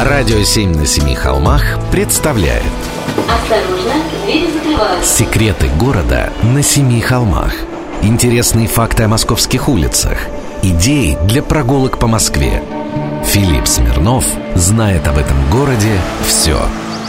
Радио «Семь на семи холмах» представляет Осторожно, двери закрываются. Секреты города на семи холмах Интересные факты о московских улицах Идеи для прогулок по Москве Филипп Смирнов знает об этом городе все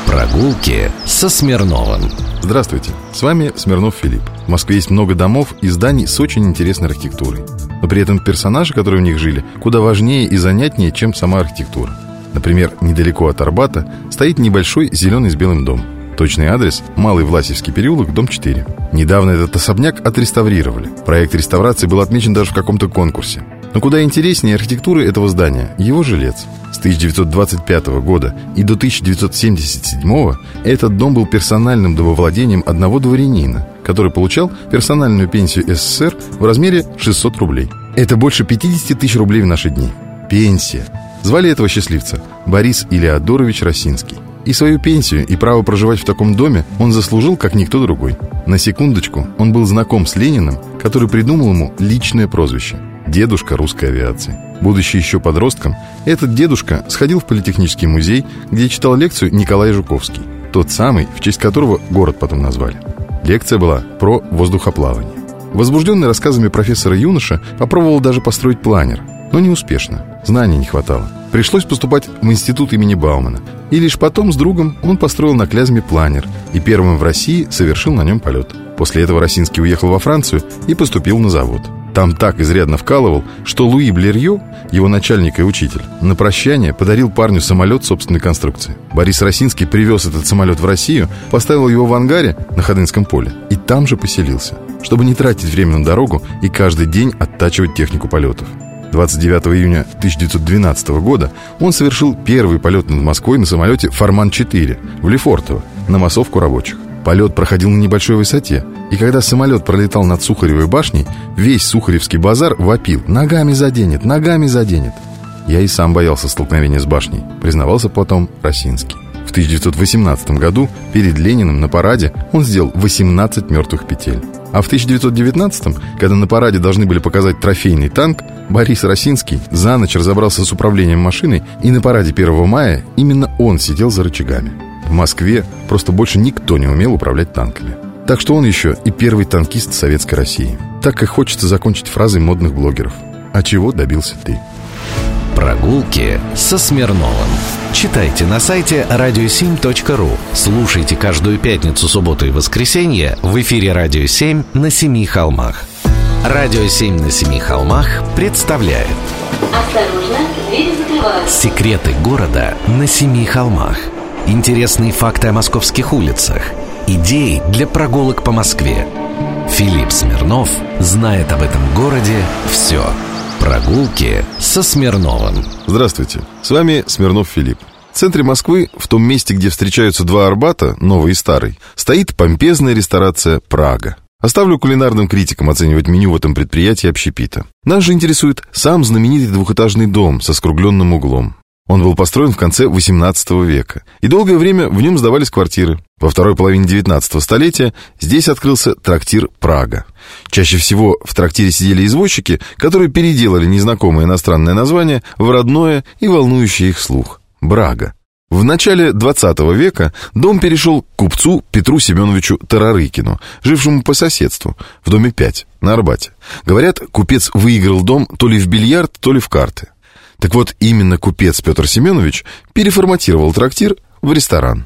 Прогулки со Смирновым Здравствуйте, с вами Смирнов Филипп. В Москве есть много домов и зданий с очень интересной архитектурой. Но при этом персонажи, которые в них жили, куда важнее и занятнее, чем сама архитектура. Например, недалеко от Арбата стоит небольшой зеленый с белым дом. Точный адрес – Малый Власевский переулок, дом 4. Недавно этот особняк отреставрировали. Проект реставрации был отмечен даже в каком-то конкурсе. Но куда интереснее архитектуры этого здания – его жилец. С 1925 года и до 1977 этот дом был персональным домовладением одного дворянина, который получал персональную пенсию СССР в размере 600 рублей. Это больше 50 тысяч рублей в наши дни. Пенсия. Звали этого счастливца Борис Илеодорович Росинский. И свою пенсию, и право проживать в таком доме он заслужил, как никто другой. На секундочку, он был знаком с Лениным, который придумал ему личное прозвище – «Дедушка русской авиации». Будучи еще подростком, этот дедушка сходил в Политехнический музей, где читал лекцию Николай Жуковский, тот самый, в честь которого город потом назвали. Лекция была про воздухоплавание. Возбужденный рассказами профессора юноша попробовал даже построить планер, но не успешно. Знаний не хватало. Пришлось поступать в институт имени Баумана. И лишь потом с другом он построил на Клязьме планер и первым в России совершил на нем полет. После этого Росинский уехал во Францию и поступил на завод. Там так изрядно вкалывал, что Луи Блерье, его начальник и учитель, на прощание подарил парню самолет собственной конструкции. Борис Росинский привез этот самолет в Россию, поставил его в ангаре на Ходынском поле и там же поселился, чтобы не тратить время на дорогу и каждый день оттачивать технику полетов. 29 июня 1912 года он совершил первый полет над Москвой на самолете «Форман-4» в Лефортово на массовку рабочих. Полет проходил на небольшой высоте, и когда самолет пролетал над Сухаревой башней, весь Сухаревский базар вопил «Ногами заденет, ногами заденет». Я и сам боялся столкновения с башней, признавался потом Росинский. В 1918 году перед Лениным на параде он сделал 18 мертвых петель. А в 1919, когда на параде должны были показать трофейный танк, Борис Росинский за ночь разобрался с управлением машиной, и на параде 1 мая именно он сидел за рычагами. В Москве просто больше никто не умел управлять танками. Так что он еще и первый танкист Советской России. Так и хочется закончить фразой модных блогеров. А чего добился ты? Прогулки со Смирновым. Читайте на сайте radio7.ru. Слушайте каждую пятницу, субботу и воскресенье в эфире «Радио 7» на Семи холмах. «Радио 7» на Семи холмах представляет Осторожно, двери закрываются. Секреты города на Семи холмах. Интересные факты о московских улицах. Идеи для прогулок по Москве. Филипп Смирнов знает об этом городе все. Прогулки со Смирновым. Здравствуйте, с вами Смирнов Филипп. В центре Москвы, в том месте, где встречаются два Арбата, новый и старый, стоит помпезная ресторация «Прага». Оставлю кулинарным критикам оценивать меню в этом предприятии общепита. Нас же интересует сам знаменитый двухэтажный дом со скругленным углом. Он был построен в конце XVIII века, и долгое время в нем сдавались квартиры. Во второй половине XIX столетия здесь открылся трактир «Прага». Чаще всего в трактире сидели извозчики, которые переделали незнакомое иностранное название в родное и волнующее их слух – «Брага». В начале XX века дом перешел к купцу Петру Семеновичу Тарарыкину, жившему по соседству, в доме 5, на Арбате. Говорят, купец выиграл дом то ли в бильярд, то ли в карты. Так вот, именно купец Петр Семенович переформатировал трактир в ресторан.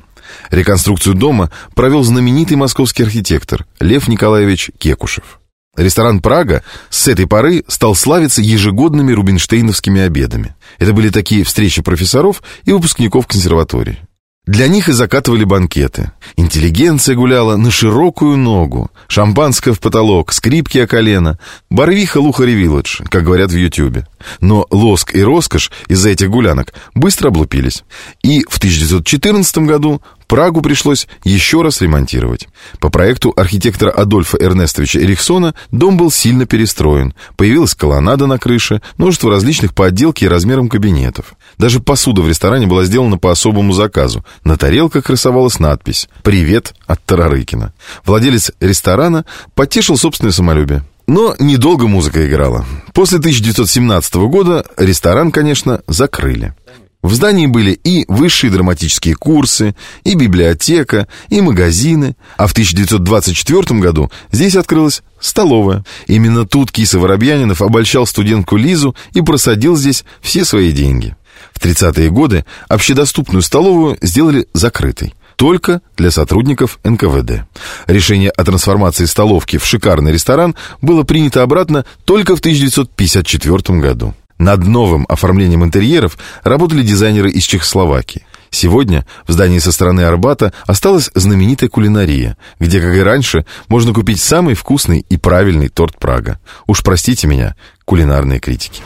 Реконструкцию дома провел знаменитый московский архитектор Лев Николаевич Кекушев. Ресторан «Прага» с этой поры стал славиться ежегодными рубинштейновскими обедами. Это были такие встречи профессоров и выпускников консерватории. Для них и закатывали банкеты. Интеллигенция гуляла на широкую ногу. Шампанское в потолок, скрипки о колено. Барвиха Лухари Вилледж, как говорят в Ютьюбе. Но лоск и роскошь из-за этих гулянок быстро облупились. И в 1914 году Прагу пришлось еще раз ремонтировать. По проекту архитектора Адольфа Эрнестовича Эриксона дом был сильно перестроен. Появилась колоннада на крыше, множество различных по отделке и размерам кабинетов. Даже посуда в ресторане была сделана по особому заказу. На тарелках красовалась надпись «Привет от Тарарыкина». Владелец ресторана потешил собственное самолюбие. Но недолго музыка играла. После 1917 года ресторан, конечно, закрыли. В здании были и высшие драматические курсы, и библиотека, и магазины. А в 1924 году здесь открылась столовая. Именно тут Киса Воробьянинов обольщал студентку Лизу и просадил здесь все свои деньги. В 30-е годы общедоступную столовую сделали закрытой только для сотрудников НКВД. Решение о трансформации столовки в шикарный ресторан было принято обратно только в 1954 году. Над новым оформлением интерьеров работали дизайнеры из Чехословакии. Сегодня в здании со стороны Арбата осталась знаменитая кулинария, где, как и раньше, можно купить самый вкусный и правильный торт Прага. Уж простите меня, кулинарные критики.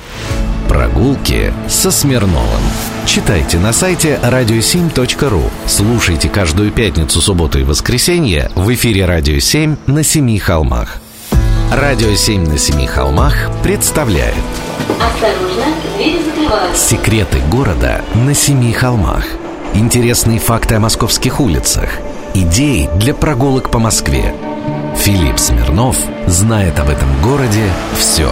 Прогулки со Смирновым. Читайте на сайте radio7.ru. Слушайте каждую пятницу, субботу и воскресенье в эфире «Радио 7» на Семи холмах. «Радио 7» на Семи холмах представляет Осторожно, двери закрываются. Секреты города на Семи холмах. Интересные факты о московских улицах. Идеи для прогулок по Москве. Филипп Смирнов знает об этом городе все.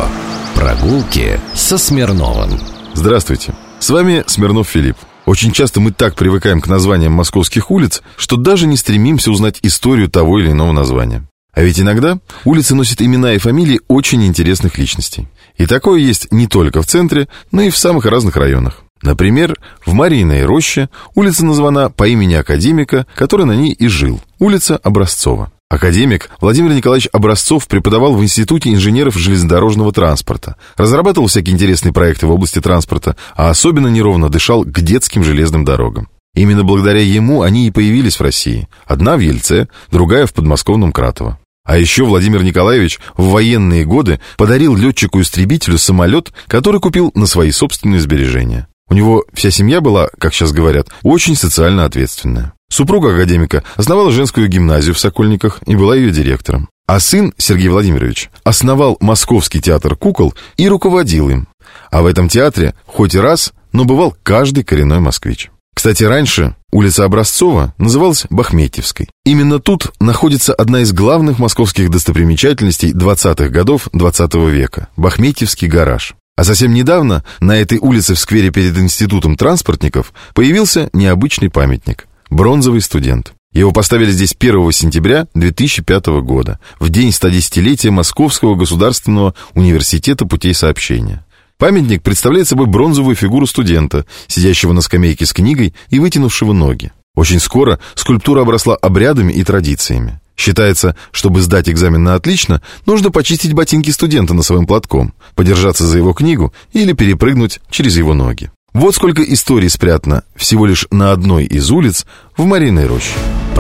Прогулки со Смирновым. Здравствуйте. С вами Смирнов Филипп. Очень часто мы так привыкаем к названиям московских улиц, что даже не стремимся узнать историю того или иного названия. А ведь иногда улицы носят имена и фамилии очень интересных личностей. И такое есть не только в центре, но и в самых разных районах. Например, в Мариной роще улица названа по имени академика, который на ней и жил. Улица Образцова. Академик Владимир Николаевич Образцов преподавал в Институте инженеров железнодорожного транспорта, разрабатывал всякие интересные проекты в области транспорта, а особенно неровно дышал к детским железным дорогам. Именно благодаря ему они и появились в России. Одна в Ельце, другая в подмосковном Кратово. А еще Владимир Николаевич в военные годы подарил летчику-истребителю самолет, который купил на свои собственные сбережения. У него вся семья была, как сейчас говорят, очень социально ответственная. Супруга академика основала женскую гимназию в Сокольниках и была ее директором. А сын, Сергей Владимирович, основал Московский театр кукол и руководил им. А в этом театре хоть и раз, но бывал каждый коренной москвич. Кстати, раньше улица Образцова называлась Бахметьевской. Именно тут находится одна из главных московских достопримечательностей 20-х годов 20 -го века – Бахметьевский гараж. А совсем недавно на этой улице в сквере перед Институтом транспортников появился необычный памятник – бронзовый студент. Его поставили здесь 1 сентября 2005 года, в день 110-летия Московского государственного университета путей сообщения. Памятник представляет собой бронзовую фигуру студента, сидящего на скамейке с книгой и вытянувшего ноги. Очень скоро скульптура обросла обрядами и традициями. Считается, чтобы сдать экзамен на отлично, нужно почистить ботинки студента носовым платком, подержаться за его книгу или перепрыгнуть через его ноги. Вот сколько историй спрятано всего лишь на одной из улиц в Мариной роще.